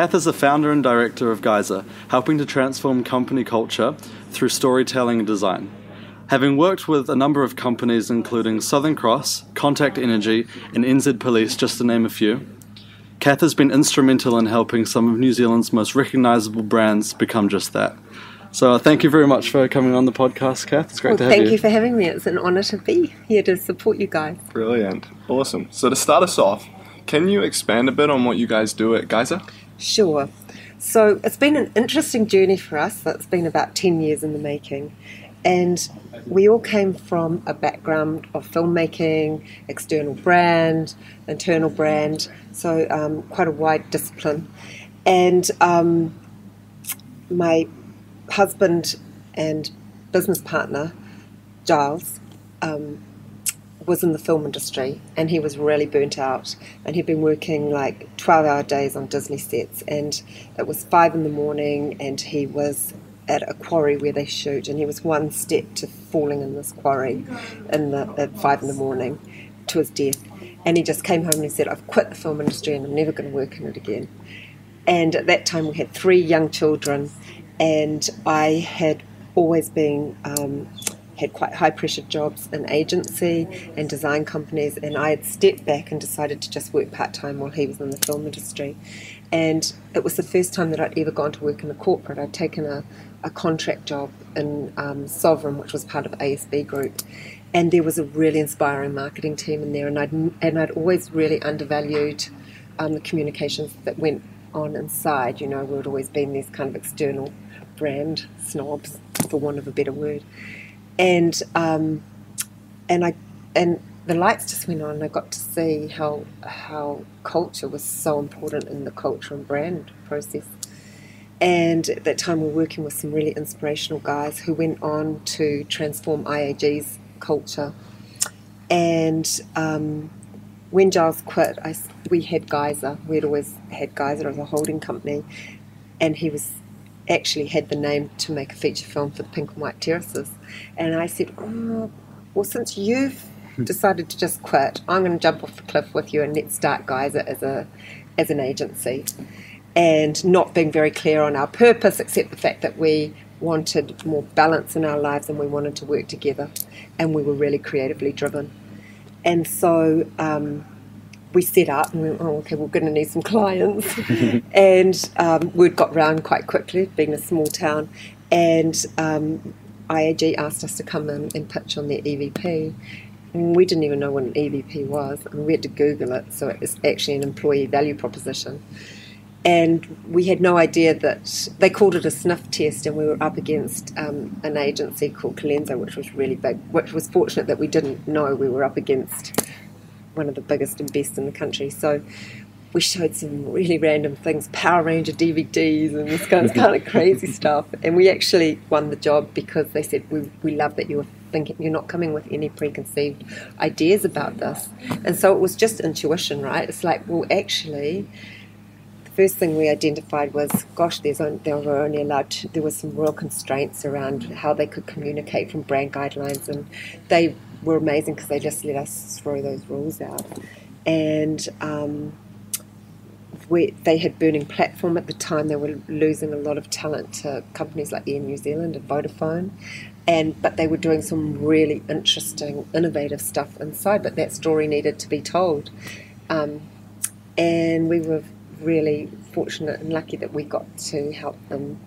Kath is the founder and director of Geyser, helping to transform company culture through storytelling and design. Having worked with a number of companies including Southern Cross, Contact Energy, and NZ Police, just to name a few, Kath has been instrumental in helping some of New Zealand's most recognisable brands become just that. So uh, thank you very much for coming on the podcast, Kath. It's great well, to have thank you. Thank you for having me. It's an honour to be here to support you guys. Brilliant. Awesome. So to start us off, can you expand a bit on what you guys do at Geyser? Sure. So it's been an interesting journey for us. It's been about 10 years in the making. And we all came from a background of filmmaking, external brand, internal brand, so um, quite a wide discipline. And um, my husband and business partner, Giles, um, was in the film industry and he was really burnt out and he'd been working like 12 hour days on Disney sets and it was five in the morning and he was at a quarry where they shoot and he was one step to falling in this quarry in the, at five in the morning to his death. And he just came home and he said I've quit the film industry and I'm never going to work in it again. And at that time we had three young children and I had always been um, had quite high pressure jobs in agency and design companies, and I had stepped back and decided to just work part time while he was in the film industry. And it was the first time that I'd ever gone to work in a corporate. I'd taken a, a contract job in um, Sovereign, which was part of ASB Group. And there was a really inspiring marketing team in there, and I'd, and I'd always really undervalued um, the communications that went on inside. You know, we'd always been these kind of external brand snobs, for want of a better word and um, and I and the lights just went on and I got to see how how culture was so important in the culture and brand process. And at that time, we were working with some really inspirational guys who went on to transform IAG's culture. And um, when Giles quit, I, we had Geyser. We'd always had Geyser as a holding company, and he was actually had the name to make a feature film for the Pink and White Terraces. And I said, oh, well, since you've decided to just quit, I'm going to jump off the cliff with you and let's start Geyser as a as an agency. And not being very clear on our purpose, except the fact that we wanted more balance in our lives and we wanted to work together, and we were really creatively driven. And so um, we set up and we went, oh, okay, we're going to need some clients. and um, word got round quite quickly, being a small town. And um, IAG asked us to come in and pitch on their EVP. And we didn't even know what an EVP was, and we had to Google it. So it was actually an employee value proposition. And we had no idea that they called it a sniff test, and we were up against um, an agency called Colenso, which was really big. Which was fortunate that we didn't know we were up against one of the biggest and best in the country. So we showed some really random things, Power Ranger DVDs and this kind of, kind of crazy stuff. And we actually won the job because they said, we, we love that you were thinking, you're not coming with any preconceived ideas about this. And so it was just intuition, right? It's like, well, actually, the first thing we identified was, gosh, there's only, they were only allowed to, there were some real constraints around how they could communicate from brand guidelines. And they were amazing because they just let us throw those rules out. And um, we, they had Burning Platform at the time. They were losing a lot of talent to companies like Air New Zealand and Vodafone. And, but they were doing some really interesting, innovative stuff inside. But that story needed to be told, um, and we were really fortunate and lucky that we got to help them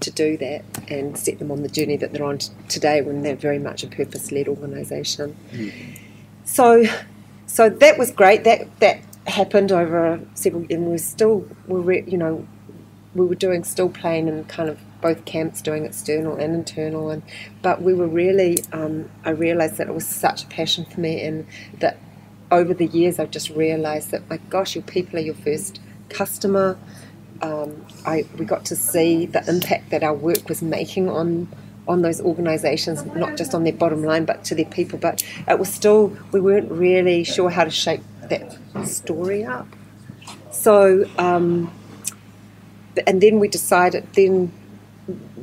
to do that and set them on the journey that they're on t- today when they're very much a purpose-led organisation. Mm. So, so that was great. That that happened over several, and we're still we were you know we were doing still playing in kind of both camps, doing external and internal, and but we were really um, I realised that it was such a passion for me, and that over the years I've just realised that my gosh, your people are your first customer um, I, we got to see the impact that our work was making on on those organisations, not just on their bottom line, but to their people. But it was still we weren't really sure how to shape that story up. So, um, and then we decided. Then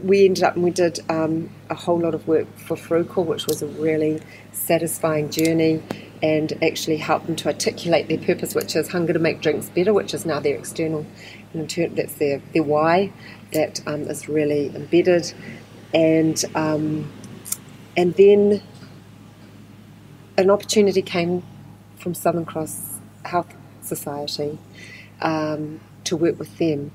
we ended up and we did um, a whole lot of work for Frucor, which was a really satisfying journey. and actually help them to articulate their purpose, which is hunger to make drinks better, which is now their external, in turn, that's their, their why that um, is really embedded. And, um, and then an opportunity came from Southern Cross Health Society um, to work with them.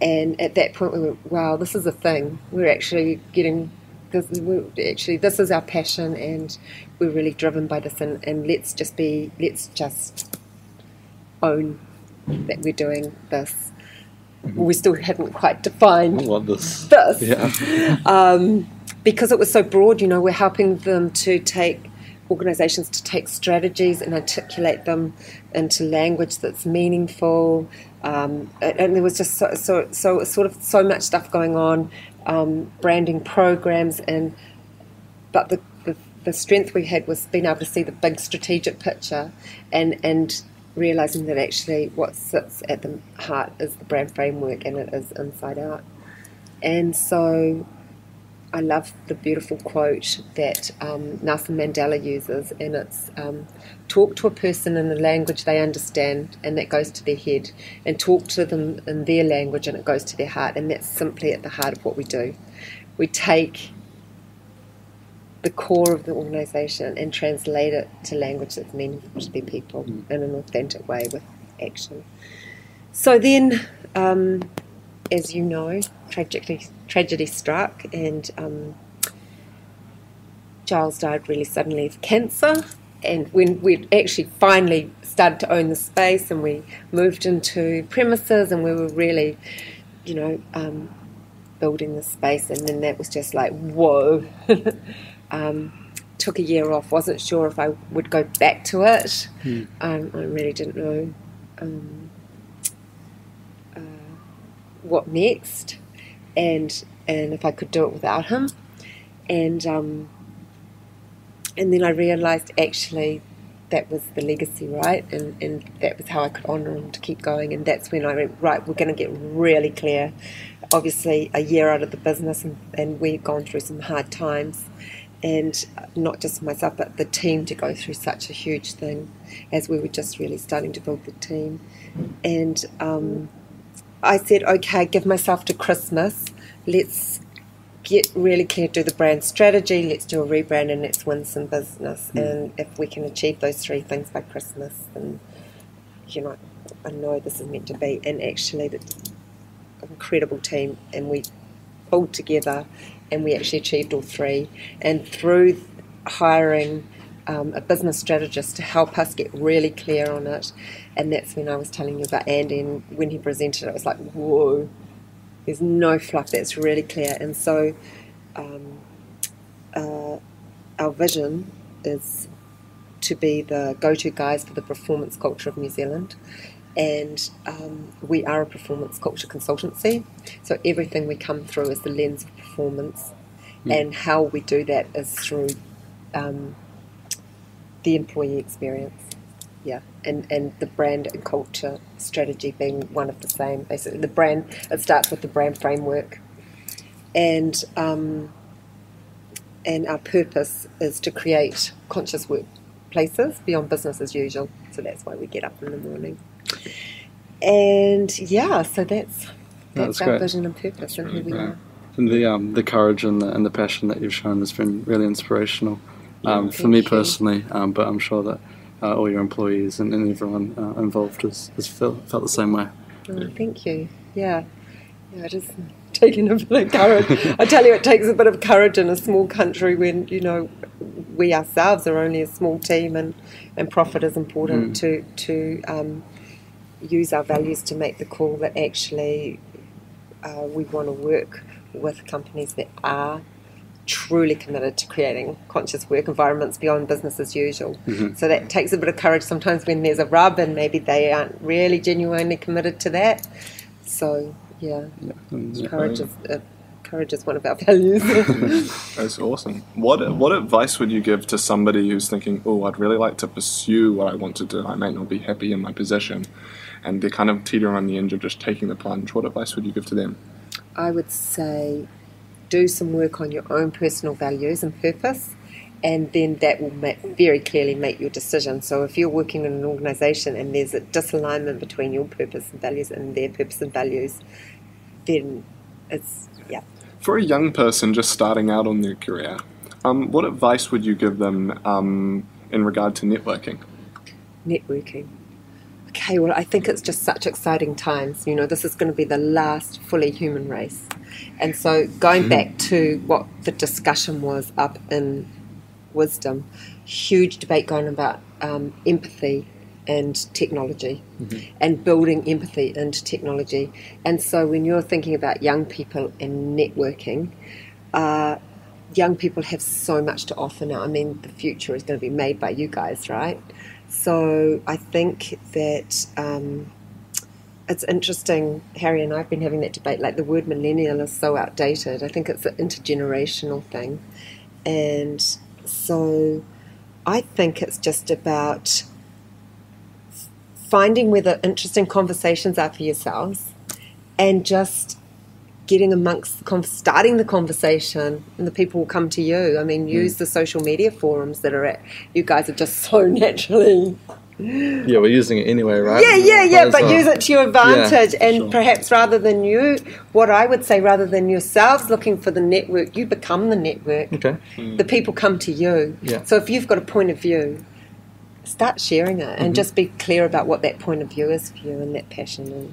And at that point, we went, "Wow, this is a thing. We're actually getting this. Actually, this is our passion, and we're really driven by this. And, and let's just be, let's just own that we're doing this. We still hadn't quite defined What this? this Yeah. um, because it was so broad, you know, we're helping them to take organisations to take strategies and articulate them into language that's meaningful. Um, and and there was just so, so, so sort of so much stuff going on, um, branding programs, and but the, the the strength we had was being able to see the big strategic picture, and and realizing that actually what sits at the heart is the brand framework, and it is inside out. And so I love the beautiful quote that um, Nelson Mandela uses, and it's um, talk to a person in the language they understand, and that goes to their head, and talk to them in their language, and it goes to their heart, and that's simply at the heart of what we do. We take the core of the organisation and translate it to language that's meaningful to their people in an authentic way with action. So then, um, as you know, tragically tragedy struck, and um, Giles died really suddenly of cancer. And when we actually finally started to own the space, and we moved into premises, and we were really, you know, um, building the space, and then that was just like whoa. um, took a year off. wasn't sure if I would go back to it. Um, I really didn't know. Um, uh, what next, and and if I could do it without him, and um, and then I realised actually that was the legacy, right, and and that was how I could honour him to keep going, and that's when I went right. We're going to get really clear. Obviously, a year out of the business, and, and we've gone through some hard times, and not just myself, but the team to go through such a huge thing, as we were just really starting to build the team, and. Um, I said, okay, give myself to Christmas. Let's get really clear, do the brand strategy, let's do a rebrand, and let's win some business. And if we can achieve those three things by Christmas, then, you know, I know this is meant to be. And actually, the incredible team, and we pulled together and we actually achieved all three. And through hiring um, a business strategist to help us get really clear on it. And that's when I was telling you about Andy, and when he presented it, it was like, whoa, there's no fluff, that's really clear. And so um, uh, our vision is to be the go to guys for the performance culture of New Zealand. And um, we are a performance culture consultancy, so everything we come through is the lens of performance, and how we do that is through um, the employee experience. Yeah, and, and the brand and culture strategy being one of the same. Basically, the brand it starts with the brand framework, and um, and our purpose is to create conscious workplaces beyond business as usual. So that's why we get up in the morning. And yeah, so that's that's, That's our great. vision and purpose, and here we Right. are. And the um, the courage and the, and the passion that you've shown has been really inspirational um, for me you. personally, um, but I'm sure that uh, all your employees and, and everyone uh, involved has, has felt, felt the same way. Oh, thank you. Yeah. Yeah, it is taking a bit of courage. I tell you, it takes a bit of courage in a small country when, you know, we ourselves are only a small team and, and profit is important to, to um, use our values to make the call that actually uh, we want to work with companies that are truly committed to creating conscious work environments beyond business as usual. So that takes a bit of courage sometimes when there's a rub and maybe they aren't really genuinely committed to that. So yeah, yeah, courage is uh, courage is one of our values. That's awesome. What what advice would you give to somebody who's thinking, "Oh, I'd really like to pursue what I want to do. I might not be happy in my position," and they're kind of teetering on the edge of just taking the plunge. What advice would you give to them? I would say do some work on your own personal values and purpose and then that will make, very clearly make your decision. So if you're working in an organisation and there's a disalignment between your purpose and values and their purpose and values, then it's yeah. For a young person just starting out on their career, um, what advice would you give them um, in regard to networking? Networking. Okay, well, I think it's just such exciting times. You know, this is going to be the last fully human race. And so, going back to what the discussion was up in Wisdom, huge debate going about um, empathy and technology Mm-hmm. and building empathy into technology. And so, when you're thinking about young people and networking, uh, young people have so much to offer now. I mean, the future is going to be made by you guys, right? So I think that um, it's interesting. Harry and I have been having that debate. Like the word millennial is so outdated. I think it's an intergenerational thing, and so I think it's just about finding where the interesting conversations are for yourselves, and just getting amongst starting the conversation and the people will come to you i mean use the social media forums that are at you guys are just so naturally Yeah, we're using it anyway, right? yeah yeah yeah but well. use it to your advantage and sure. perhaps rather than you what i would say rather than yourselves looking for the network you become the network Okay. the people come to you Yeah. so if you've got a point of view start sharing it Mm-hmm. and just be clear about what that point of view is for you and that passion and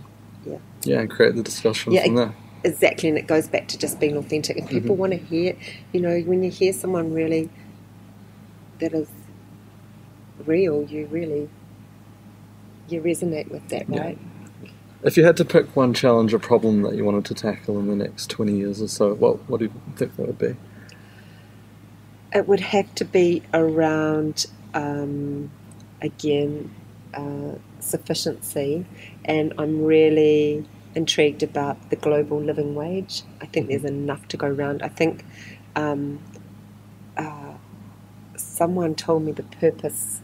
yeah Yeah, and create the discussion Yeah, from there. Exactly, and it goes back to just being authentic. If people Mm-hmm. want to hear, you know, when you hear someone really that is real, you really you resonate with that, Yeah. right? If you had to pick one challenge or problem that you wanted to tackle in the next 20 years or so, what, what do you think that would be? It would have to be around um, again uh, sufficiency, and I'm really intrigued about the global living wage. I think there's enough to go around. I think um, uh, someone told me the purpose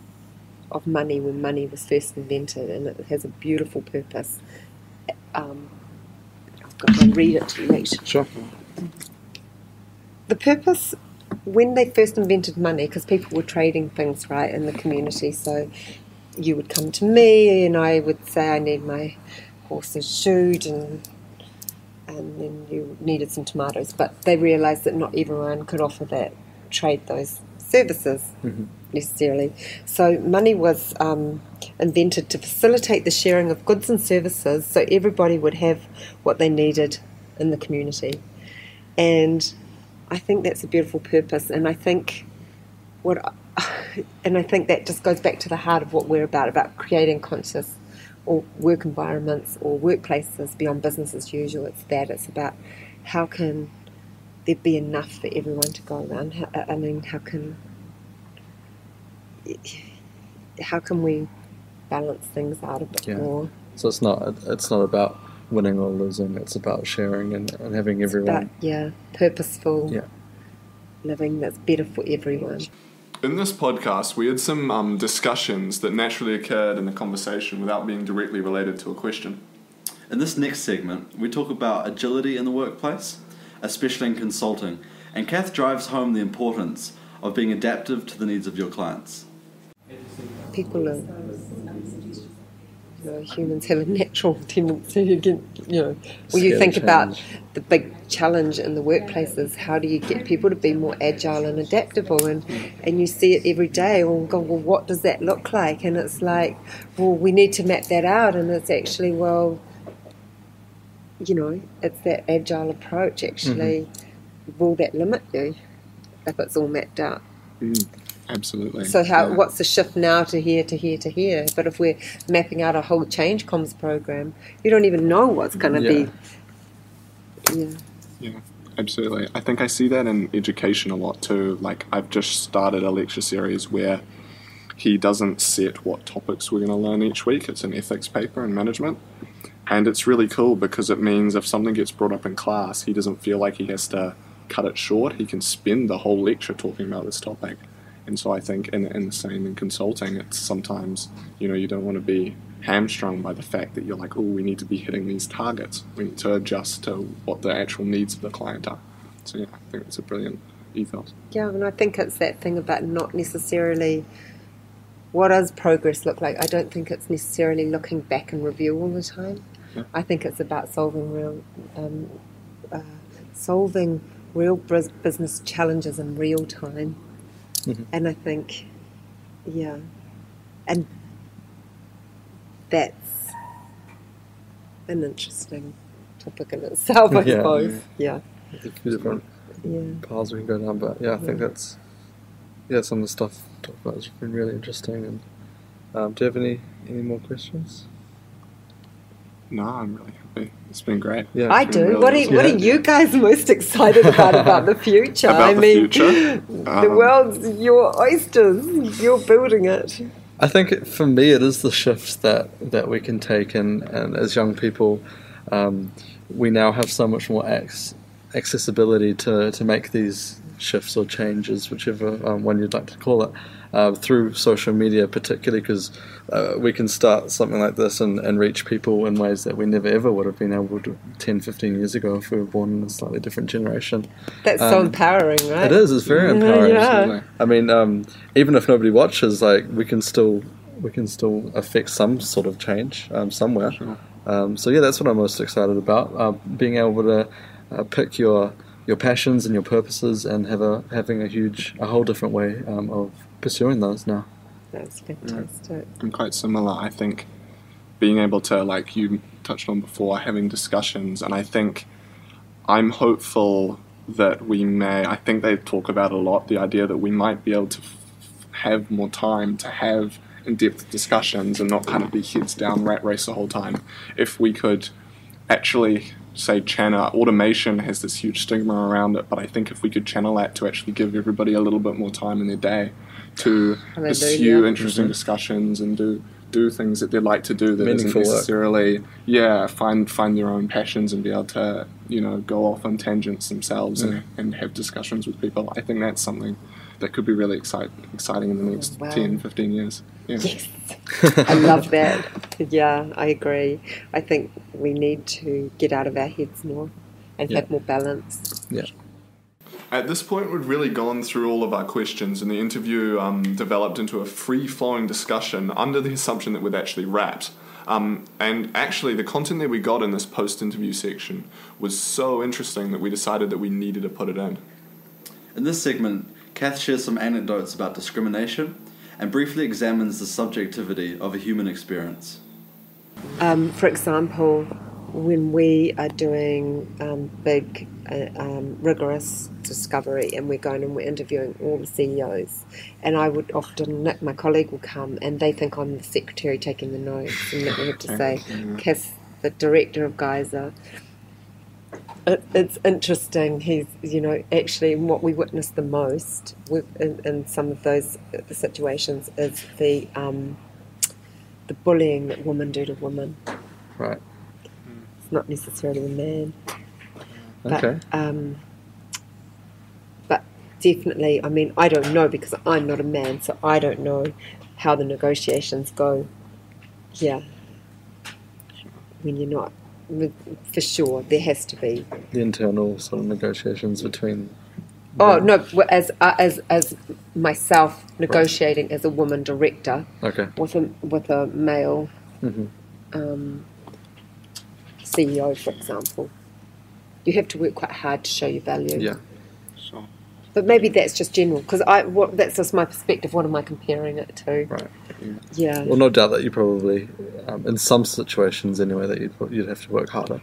of money when money was first invented, and it has a beautiful purpose. Um, I've got to read it to you actually Sure. the purpose when they first invented money because people were trading things right in the community so you would come to me and i would say i need my horse's shoed and and then you needed some tomatoes. But they realized that not everyone could offer that trade those services Mhm. necessarily. So money was um, invented to facilitate the sharing of goods and services so everybody would have what they needed in the community. And I think that's a beautiful purpose, and I think what, and I think that just goes back to the heart of what we're about about creating conscious or work environments or workplaces beyond business as usual. It's that it's about how can there be enough for everyone to go around. How, I mean, how can how can we balance things out a bit Yeah. more? So it's not it's not about winning or losing. It's about sharing and, and having everyone. But yeah, purposeful Yeah. living that's better for everyone. In this podcast, we had some um, discussions that naturally occurred in the conversation without being directly related to a question. In this next segment, we talk about agility in the workplace, especially in consulting, and Kath drives home the importance of being adaptive to the needs of your clients. people are, you know, humans have a natural tendency to get, you know, when you Scale think about the big challenge in the workplace is how do you get people to be more agile and adaptable and, and you see it every day and go, well, what does that look like? And it's like, well, we need to map that out and it's actually, well, you know, it's that agile approach actually. Mm-hmm. Will that limit you if it's all mapped out? Mm, absolutely. So how Yeah. what's the shift now to here to here to here? But if we're mapping out a whole change comms program, you don't even know what's going to Yeah. be. Yeah. Yeah, absolutely. I think I see that in education a lot too. Like, I've just started a lecture series where he doesn't set what topics we're going to learn each week. It's an ethics paper in management. And it's really cool because it means if something gets brought up in class, he doesn't feel like he has to cut it short. He can spend the whole lecture talking about this topic. And so I think in, in the same in consulting, it's sometimes, you know, you don't want to be hamstrung by the fact that you're like, oh, we need to be hitting these targets. We need to adjust to what the actual needs of the client are. So yeah, I think it's a brilliant, ethos. Yeah, and I think it's that thing about not necessarily what does progress look like. I don't think it's necessarily looking back and review all the time. Yeah. I think it's about solving real, um, uh, solving real business challenges in real time. Mhm. And I think, yeah, and that's an interesting topic in itself, I Yeah. suppose. Yeah, There's a few different yeah. paths we can go down, but yeah, I think Yeah. that's yeah some of the stuff talked about has been really interesting. And um, do you have any any more questions? No, I'm really happy. It's been great. Yeah, I been do. really what are, awesome. what are you guys most excited about about the future? About I the mean, future? the Um, world's your oysters. You're building it. I think it, for me it is the shifts that, that we can take, and, and as young people, um, we now have so much more ac- accessibility to, to make these shifts or changes, whichever um, one you'd like to call it, uh, through social media, particularly because uh, we can start something like this and, and reach people in ways that we never ever would have been able to 10, 15 years ago if we were born in a slightly different generation. That's so Um, empowering, right? It is. It's very empowering. yeah. I mean, um, even if nobody watches, like we can still we can still affect some sort of change um, somewhere. Sure. Um, so yeah, that's what I'm most excited about. Uh, being able to uh, pick your your passions and your purposes, and have a having a huge a whole different way um, of pursuing those now. That's fantastic. I'm quite similar. I think being able to, like you touched on before, having discussions, and I think I'm hopeful that we may. I think they talk about a lot the idea that we might be able to f- have more time to have in-depth discussions and not kind of be heads down rat race the whole time. If we could actually say channel automation has this huge stigma around it, but I think if we could channel that to actually give everybody a little bit more time in their day to Hallelujah. pursue interesting Mhm. discussions and do do things that they'd like to do that Meaningful isn't work. necessarily yeah find find their own passions and be able to you know go off on tangents themselves and, and have discussions with people i think that's something that could be really excite, exciting in the next Wow. 10 15 years yeah. Yes, I love that. Yeah, I agree. I think we need to get out of our heads more and Yeah. have more balance. Yeah. At this point, we'd really gone through all of our questions, and the interview um, developed into a free flowing discussion under the assumption that we'd actually wrapped. Um, and actually, the content that we got in this post interview section was so interesting that we decided that we needed to put it in. In this segment, Kath shares some anecdotes about discrimination and briefly examines the subjectivity of a human experience. Um, for example, when we are doing um, big, uh, um, rigorous discovery and we're going and we're interviewing all the CEOs, and I would often, Nick, my colleague, will come and they think I'm the secretary taking the notes, and Nick will have to say, Kath, the director of Geyser. It, it's interesting. He's, you know, actually, what we witness the most with, in, in some of those uh, situations is the um, the bullying that women do to women. Right. It's not necessarily the man. But, Okay. Um, but definitely, I mean, I don't know because I'm not a man, so I don't know how the negotiations go. Yeah. When you're not, for sure, there has to be. The internal sort of negotiations between. Oh no! As uh, as as myself negotiating as a woman director Okay. with a with a male hmm um, CEO, for example, you have to work quite hard to show your value. Yeah. So, But maybe that's just general because I what, that's just my perspective. What am I comparing it to? Right. Yeah. Well, no doubt that you probably, um, in some situations anyway, that you'd, you'd have to work harder.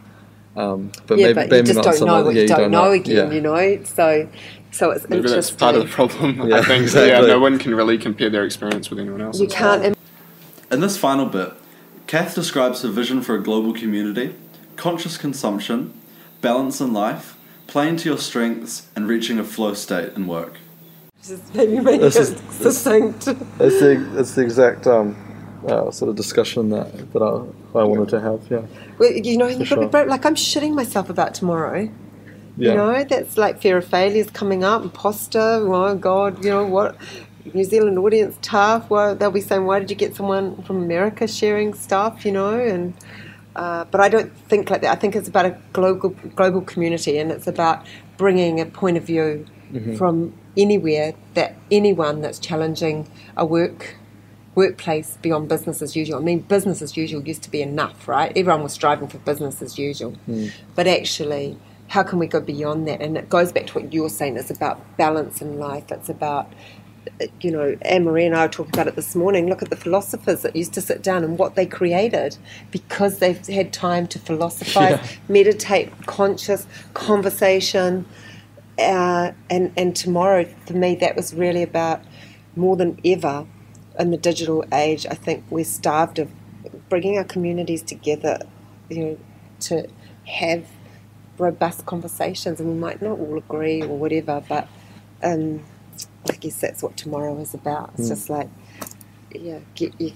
Um, but yeah, maybe, but you just not don't some know what yeah, you don't, know, again, Yeah. you know. So, so it's maybe that's part of the problem. Yeah, I think exactly. yeah, no one can really compare their experience with anyone else. you can't. im- In this final bit, Kath describes her vision for a global community, conscious consumption, balance in life, playing to your strengths, and reaching a flow state in work. Just maybe make This it is- this- succinct. It's the, it's the exact um, uh, sort of discussion that, that I, I wanted to have, yeah. Well, you know, you've got to sure. be brave. Like I'm shitting myself about tomorrow. Yeah. You know, that's like fear of failure is coming up, imposter. Oh God, you know what? New Zealand audience tough. Well, they'll be saying, "Why did you get someone from America sharing stuff?" You know, and uh, but I don't think like that. I think it's about a global global community, and it's about bringing a point of view from anywhere that anyone that's challenging a work workplace beyond business as usual. I mean, business as usual used to be enough, right? Everyone was striving for business as usual, but actually. How can we go beyond that? And it goes back to what you're saying. It's about balance in life. It's about you know, Anne Marie and I were talking about it this morning. Look at the philosophers that used to sit down and what they created because they've had time to philosophize, Yeah. meditate, conscious conversation. Uh, and, and tomorrow, for me, that was really about more than ever in the digital age. I think we're starved of bringing our communities together, you know, to have robust conversations. And we might not all agree or whatever, but um, I guess that's what tomorrow is about. It's just like, yeah, get your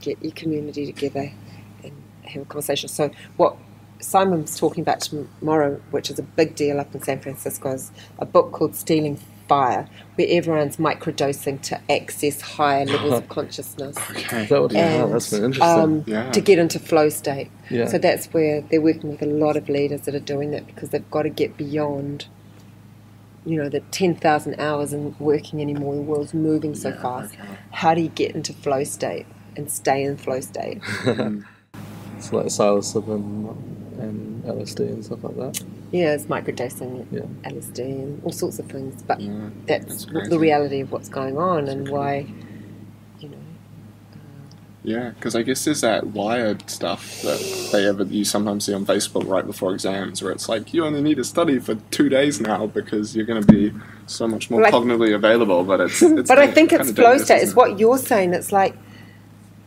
get your community together and have a conversation. So what Simon's talking about tomorrow, which is a big deal up in San Francisco, is a book called Stealing Fire, where everyone's microdosing to access higher levels of consciousness Is that what you and that's been interesting. um, Yeah. to get into flow state. Yeah. So that's where they're working with a lot of leaders that are doing that because they've got to get beyond, you know, the 10,000 hours and working anymore. The world's moving so Yeah, fast. okay. How do you get into flow state and stay in flow state? it's like psilocybin and LSD and stuff like that. yeah, it's microdosing, Yeah. LSD, and all sorts of things. But Yeah, that's that's the reality of what's going on and why, you know. Yeah, because I guess there's that wired stuff that they ever you sometimes see on Facebook right before exams, where it's like you only need to study for two days now because you're going to be so much more Like- cognitively available. But it's, it's but I think it's flow dangerous, state. isn't It's it? what you're saying. It's like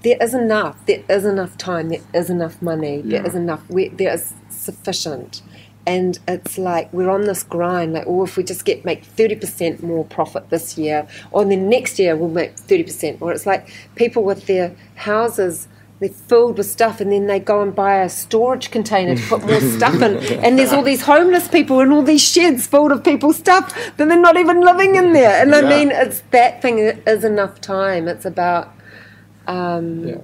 there is enough. There is enough time. There is enough money. There Yeah. is enough. We, there is sufficient. And it's like we're on this grind. Like, oh, if we just get make thirty percent more profit this year, or then next year we'll make thirty percent. Or it's like people with their houses. They're filled with stuff, and then they go and buy a storage container to put more stuff in. And there's all these homeless people in all these sheds full of people's stuff, but they're not even living in there. And I mean, it's that thing is enough time. It's about um, Yeah.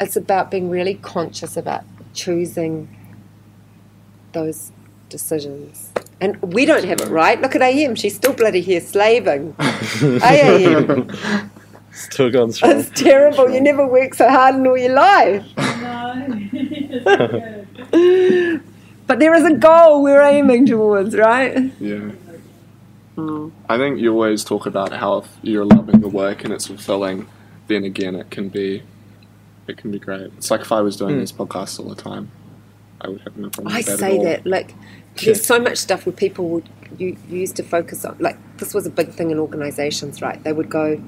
it's about being really conscious about choosing those decisions. And we don't have it right. Look at AM; she's still bloody here slaving. AM, Still going strong. it's terrible. You never work so hard in all your life. No. But there is a goal we're aiming towards, right? Yeah. Mm. I think you always talk about how if you're loving the work and it's fulfilling, then again it can be, it can be great. It's like if I was doing Hmm. these podcasts all the time, I would have no problem. I with that say at all. that like there's so much stuff where people would you, you used to focus on like this was a big thing in organizations right they would go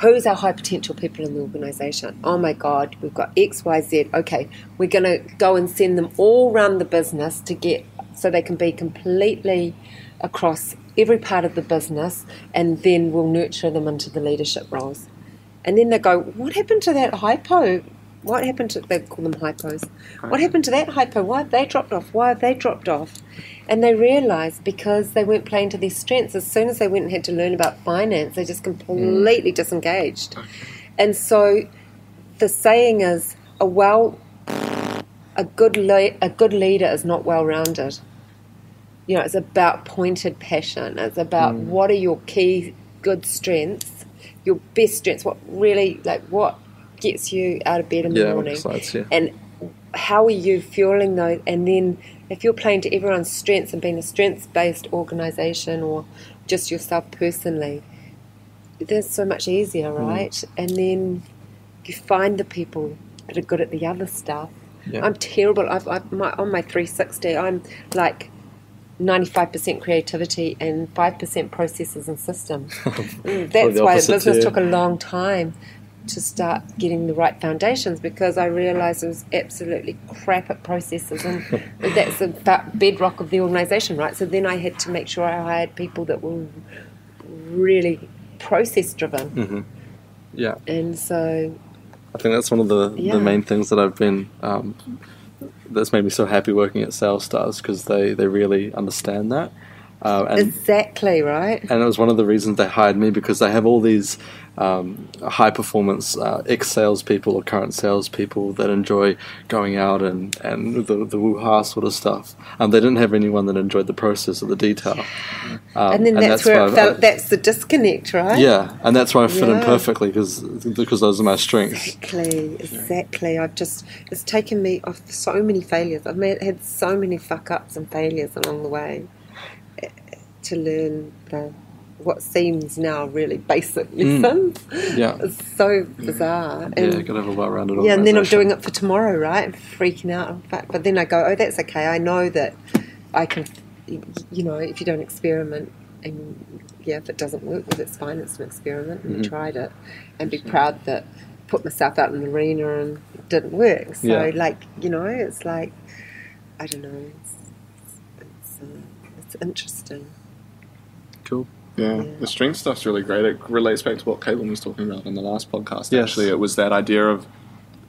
who's our high potential people in the organization oh my god we've got xyz okay we're going to go and send them all around the business to get so they can be completely across every part of the business and then we'll nurture them into the leadership roles and then they go what happened to that hypo? What happened to they call them hypos. What happened to that hypo? Why have they dropped off? Why have they dropped off? And they realised because they weren't playing to their strengths as soon as they went and had to learn about finance they just mm. completely disengaged. And so the saying is a well a good le- a good leader is not well rounded you know it's about pointed passion. It's about mm. what are your key good strengths your best strengths what really like what gets you out of bed in the Yeah, morning excites you. and how are you fueling those and then if you're playing to everyone's strengths and being a strengths based organization or just yourself personally that's so much easier Mm. right and then you find the people that are good at the other stuff Yeah. i'm terrible I've, I've my, on my 360 i'm like 95% creativity and 5% processes and systems Mm, that's why the business to took a long time to start getting the right foundations because I realised it was absolutely crap at processes and that's the bedrock of the organisation, right? So then I had to make sure I hired people that were really process driven, Yeah. and so I think that's one of the, Yeah. the main things that I've been um, that's made me so happy working at Sales Stars because they, they really understand that. Uh, and exactly right. and it was one of the reasons they hired me because they have all these um, high performance uh, ex salespeople or current salespeople that enjoy going out and, and the, the woo ha sort of stuff. Um, they didn't have anyone that enjoyed the process or the detail. Um, and then that's, where why it I- felt. That's the disconnect, right? yeah, and that's why I fit in perfectly because because those are my strengths. Exactly, exactly. I've just it's taken me off so many failures. I've made, had so many fuck ups and failures along the way eh, to learn the what seems now really basic lessons. Yeah, It's so bizarre. yeah, And- gotta have a well-rounded. yeah, and then I'm doing it for tomorrow, right? Freaking out. in fact. But then I go, oh, that's okay. I know that I can, you know, if you don't experiment, and yeah, if it doesn't work, well, that's fine. It's an experiment, and we Mhm. tried it, and be proud that put myself out in the arena and it didn't work. So, Yeah. like, you know, it's like, I don't know, it's it's, uh, it's interesting. Cool. Yeah, Yeah. the strength stuff's really great. It relates back to what Caitlin was talking about in the last podcast. Yes. Actually, it was that idea of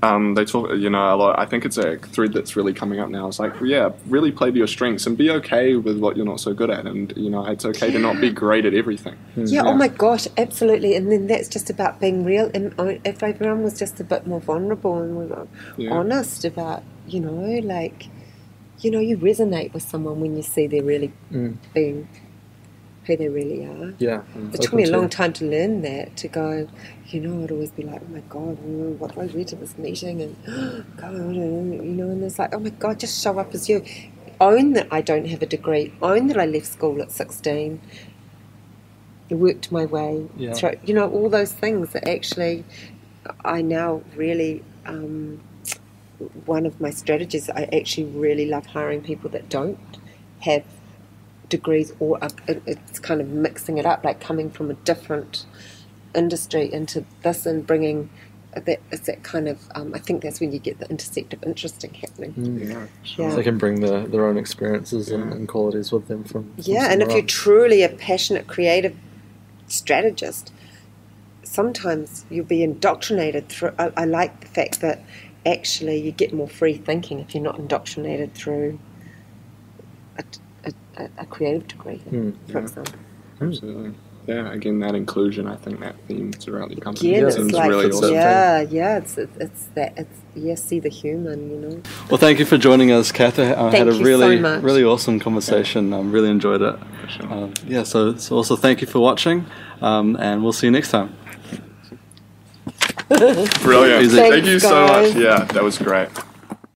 um, they talk. You know, a lot. I think it's a thread that's really coming up now. It's like, yeah, really play to your strengths and be okay with what you're not so good at, and you know, it's okay to not be great at everything. Yeah, oh my gosh, absolutely. And then that's just about being real. And uh, if everyone was just a bit more vulnerable and were Yeah. honest about, you know, like, you know, you resonate with someone when you see they're really Mm. being who they really are. Yeah, It took me a long time to learn that, to go, you know, I'd always be like, oh my God, what do I read to this meeting? And, God, you know, and it's like, oh my God, just show up as you. Own that I don't have a degree. Own that I left school at 16. Worked my way Yeah. through, you know, all those things that actually I now really, um, one of my strategies, I actually really love hiring people that don't have degrees or are, it- it's kind of mixing it up, like coming from a different industry into this and bringing that it's that kind of um, I think that's when you get the intersect of interesting happening. Yeah, Yeah. So they can bring their, their own experiences and, Yeah. and qualities with them from. from Yeah, and if somewhere you're truly a passionate, creative strategist, sometimes you'll be indoctrinated through. I, I like the fact that actually you get more free thinking if you're not indoctrinated through a, a, a- a creative degree, Hmm, for yeah. example. absolutely. Yeah, again, that inclusion. I think that theme throughout the company Again, it's seems like really It's awesome. a- yeah, yeah. It's it's, it's that it's yeah. See the human, you know. Well, thank you for joining us, Kath. I I Thank had a you so really, much. really awesome conversation. I really enjoyed it. For sure. Um, yeah, so, so also thank you for watching, um, and we'll see you next time. Brilliant. Easy. Thank Thanks, you so much. Yeah, that was great.